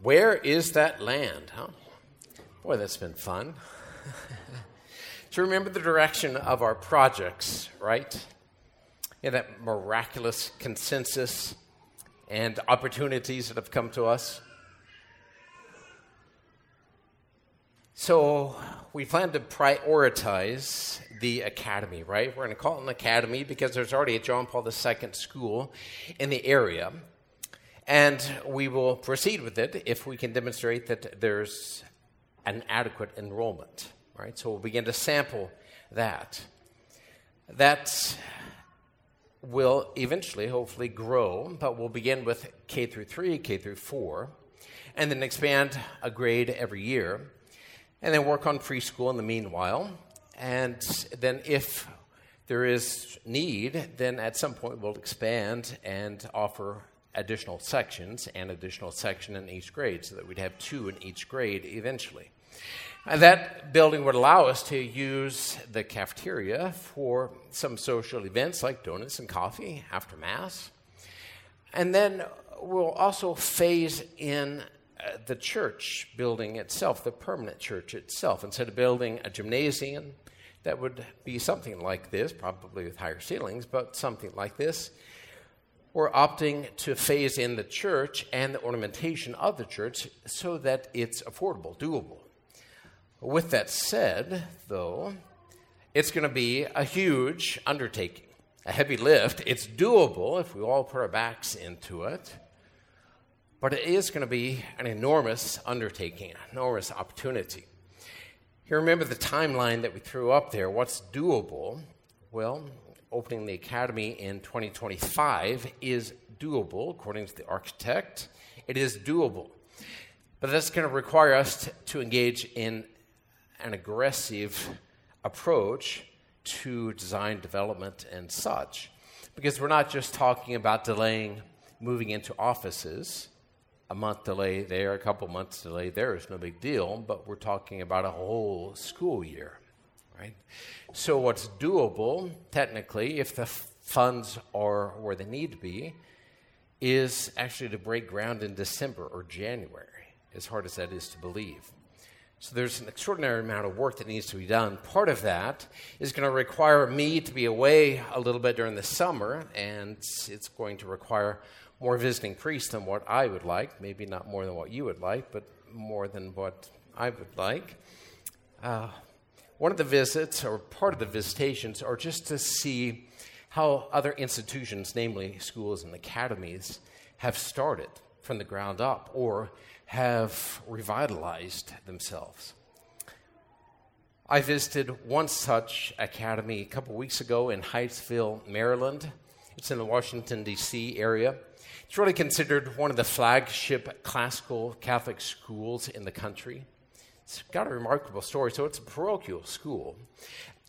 Where is that land? Huh? Boy, that's been fun. to remember the direction of our projects, right? Yeah, that miraculous consensus and opportunities that have come to us. So, we plan to prioritize the academy, right? We're going to call it an academy because there's already a John Paul II school in the area. And we will proceed with it if we can demonstrate that there's an adequate enrollment, right? So we'll begin to sample that. That will eventually, hopefully, grow, but we'll begin with K through 3, K through 4, and then expand a grade every year, and then work on preschool in the meanwhile. And then, if there is need, then at some point we'll expand and offer additional sections and additional section in each grade so that we'd have two in each grade eventually. And that building would allow us to use the cafeteria for some social events like donuts and coffee after Mass. And then we'll also phase in uh, the church building itself, the permanent church itself. Instead of building a gymnasium that would be something like this, probably with higher ceilings, but something like this, we're opting to phase in the church and the ornamentation of the church so that it's affordable, doable. With that said, though, it's going to be a huge undertaking, a heavy lift. It's doable if we all put our backs into it, but it is going to be an enormous undertaking, an enormous opportunity. You remember the timeline that we threw up there. What's doable? Well, opening the academy in 2025 is doable, according to the architect. It is doable. But that's going to require us to, to engage in an aggressive approach to design development and such. Because we're not just talking about delaying moving into offices. A month delay there, a couple months delay there is no big deal, but we're talking about a whole school year, right? So, what's doable, technically, if the funds are where they need to be, is actually to break ground in December or January, as hard as that is to believe. So, there's an extraordinary amount of work that needs to be done. Part of that is going to require me to be away a little bit during the summer, and it's going to require more visiting priests than what I would like. Maybe not more than what you would like, but more than what I would like. Uh, one of the visits, or part of the visitations, are just to see how other institutions, namely schools and academies, have started from the ground up or have revitalized themselves. I visited one such academy a couple weeks ago in Hyattsville, Maryland. It's in the Washington, D.C. area. It's really considered one of the flagship classical Catholic schools in the country. It's got a remarkable story. So it's a parochial school.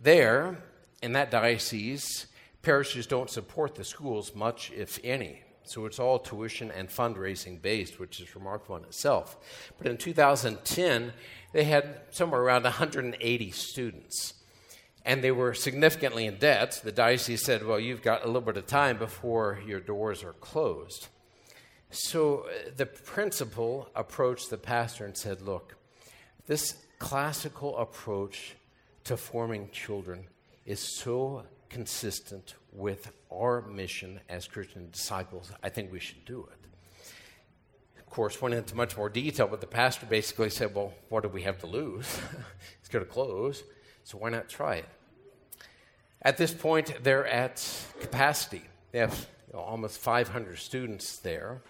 There, in that diocese, parishes don't support the schools much, if any. So it's all tuition and fundraising based, which is remarkable in itself. But in 2010, they had somewhere around 180 students. And they were significantly in debt. The diocese said, Well, you've got a little bit of time before your doors are closed. So uh, the principal approached the pastor and said, Look, this classical approach to forming children is so consistent with our mission as Christian disciples. I think we should do it. Of course, went into much more detail, but the pastor basically said, Well, what do we have to lose? it's going to close, so why not try it? At this point, they're at capacity. They have you know, almost 500 students there.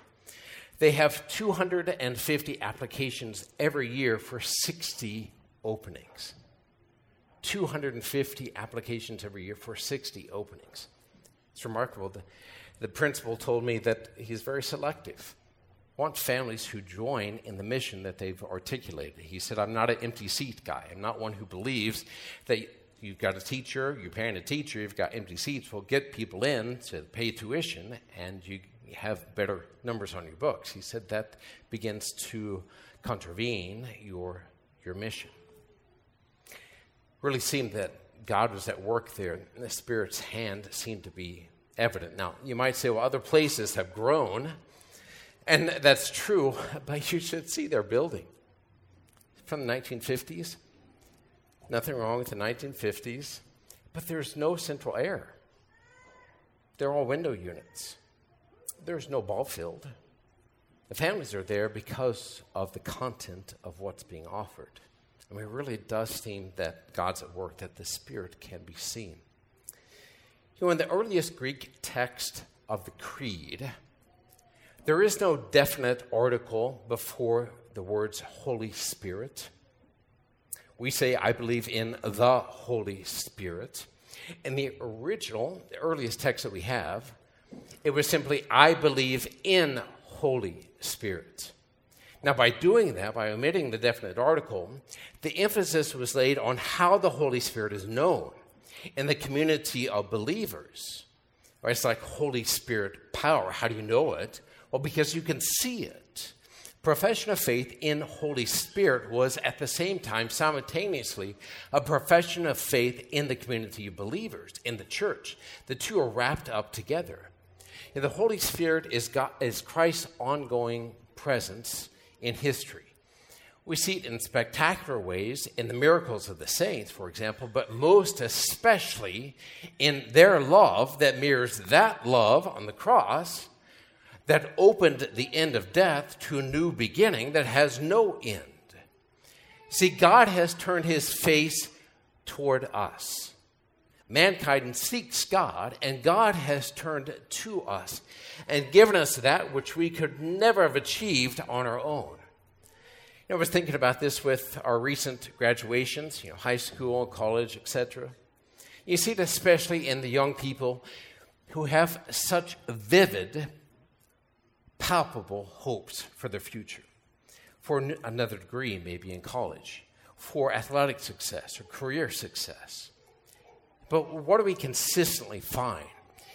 They have 250 applications every year for 60 openings. 250 applications every year for 60 openings. It's remarkable. The, the principal told me that he's very selective. Want families who join in the mission that they've articulated. He said, I'm not an empty seat guy. I'm not one who believes that you've got a teacher, you're paying a teacher, you've got empty seats. Well, get people in to pay tuition, and you have better numbers on your books. He said that begins to contravene your, your mission. Really seemed that God was at work there. The Spirit's hand seemed to be evident. Now, you might say, well, other places have grown And that's true, but you should see their building. From the 1950s. Nothing wrong with the 1950s, but there's no central air. They're all window units. There's no ball field. The families are there because of the content of what's being offered. I mean, it really does seem that God's at work, that the Spirit can be seen. You know, in the earliest Greek text of the Creed, there is no definite article before the words Holy Spirit. We say, I believe in the Holy Spirit. In the original, the earliest text that we have, it was simply, I believe in Holy Spirit. Now, by doing that, by omitting the definite article, the emphasis was laid on how the Holy Spirit is known in the community of believers. Right? It's like Holy Spirit power. How do you know it? Well, because you can see it. Profession of faith in Holy Spirit was at the same time, simultaneously, a profession of faith in the community of believers, in the church. The two are wrapped up together. And the Holy Spirit is, God, is Christ's ongoing presence in history. We see it in spectacular ways in the miracles of the saints, for example, but most especially in their love that mirrors that love on the cross that opened the end of death to a new beginning that has no end. See, God has turned his face toward us. Mankind seeks God, and God has turned to us and given us that which we could never have achieved on our own. You know, I was thinking about this with our recent graduations, you know, high school, college, etc. You see it especially in the young people who have such vivid, palpable hopes for their future, for another degree, maybe in college, for athletic success or career success. But what do we consistently find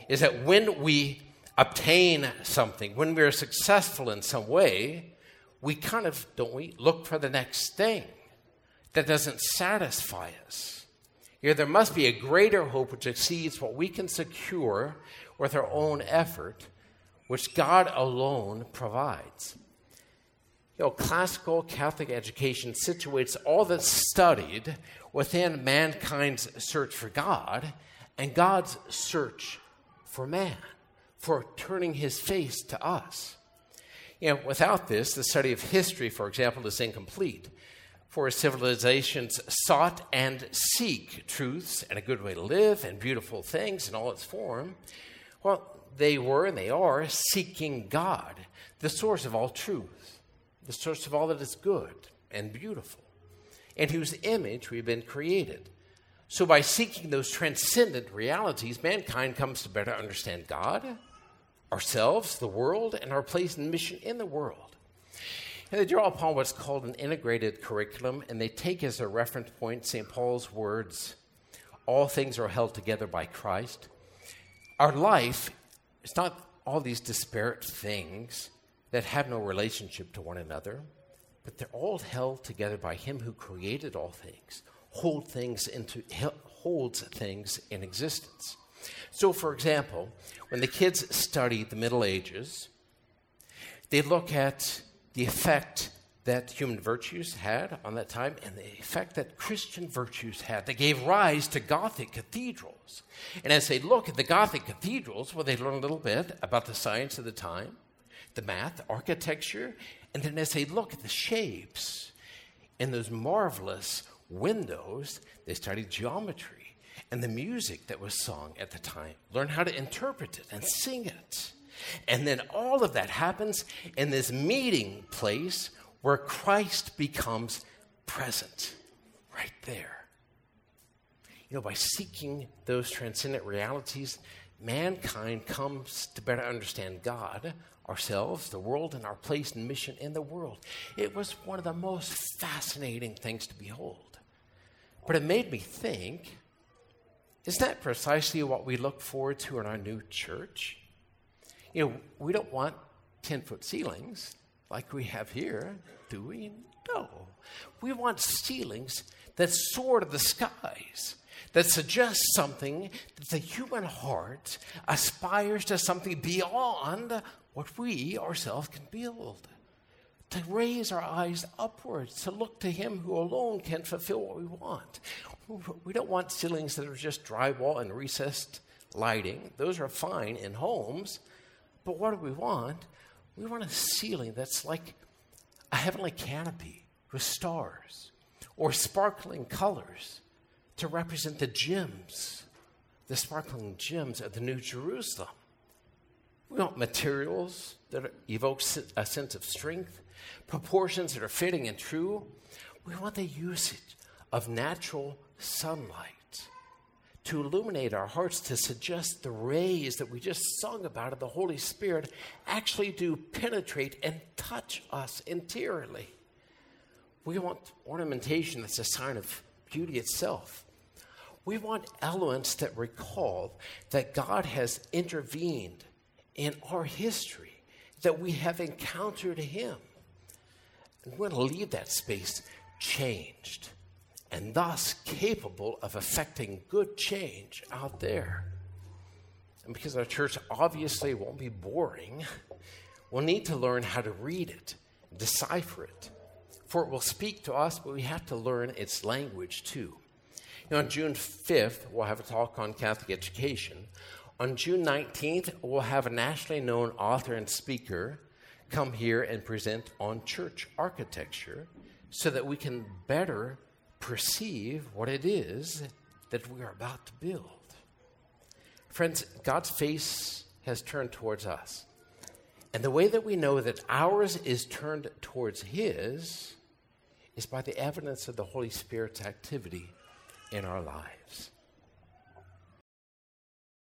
is that when we obtain something, when we're successful in some way, we kind of, don't we, look for the next thing that doesn't satisfy us. Here, there must be a greater hope which exceeds what we can secure with our own effort, which God alone provides. You know, classical Catholic education situates all that's studied within mankind's search for God and God's search for man, for turning his face to us. You know, without this, the study of history, for example, is incomplete. For civilizations sought and seek truths and a good way to live and beautiful things in all its form, well, they were and they are seeking God, the source of all truth, the source of all that is good and beautiful in whose image we've been created. So, by seeking those transcendent realities, mankind comes to better understand God, ourselves, the world, and our place and mission in the world. And they draw upon what's called an integrated curriculum, and they take as a reference point St. Paul's words All things are held together by Christ. Our life is not all these disparate things that have no relationship to one another but they're all held together by him who created all things, hold things into, holds things in existence. So, for example, when the kids study the Middle Ages, they look at the effect that human virtues had on that time and the effect that Christian virtues had that gave rise to Gothic cathedrals. And as they look at the Gothic cathedrals, well, they learn a little bit about the science of the time, the math, architecture, and then as they look at the shapes and those marvelous windows, they studied geometry and the music that was sung at the time, learn how to interpret it and sing it. And then all of that happens in this meeting place where Christ becomes present, right there. You know, by seeking those transcendent realities, mankind comes to better understand God, ourselves, the world, and our place and mission in the world. It was one of the most fascinating things to behold. But it made me think isn't that precisely what we look forward to in our new church? You know, we don't want 10 foot ceilings like we have here, do we? No. We want ceilings that soar to the skies that suggests something that the human heart aspires to something beyond what we ourselves can build. To raise our eyes upwards, to look to Him who alone can fulfill what we want. We don't want ceilings that are just drywall and recessed lighting. Those are fine in homes. But what do we want? We want a ceiling that's like a heavenly canopy with stars or sparkling colors to represent the gems, the sparkling gems of the New Jerusalem. We want materials that evoke a sense of strength, proportions that are fitting and true. We want the usage of natural sunlight to illuminate our hearts, to suggest the rays that we just sung about of the Holy Spirit actually do penetrate and touch us interiorly. We want ornamentation that's a sign of beauty itself. We want elements that recall that God has intervened in our history, that we have encountered Him. And we want to leave that space changed and thus capable of affecting good change out there. And because our church obviously won't be boring, we'll need to learn how to read it, decipher it. For it will speak to us, but we have to learn its language too. On June 5th, we'll have a talk on Catholic education. On June 19th, we'll have a nationally known author and speaker come here and present on church architecture so that we can better perceive what it is that we are about to build. Friends, God's face has turned towards us. And the way that we know that ours is turned towards His is by the evidence of the Holy Spirit's activity in our lives.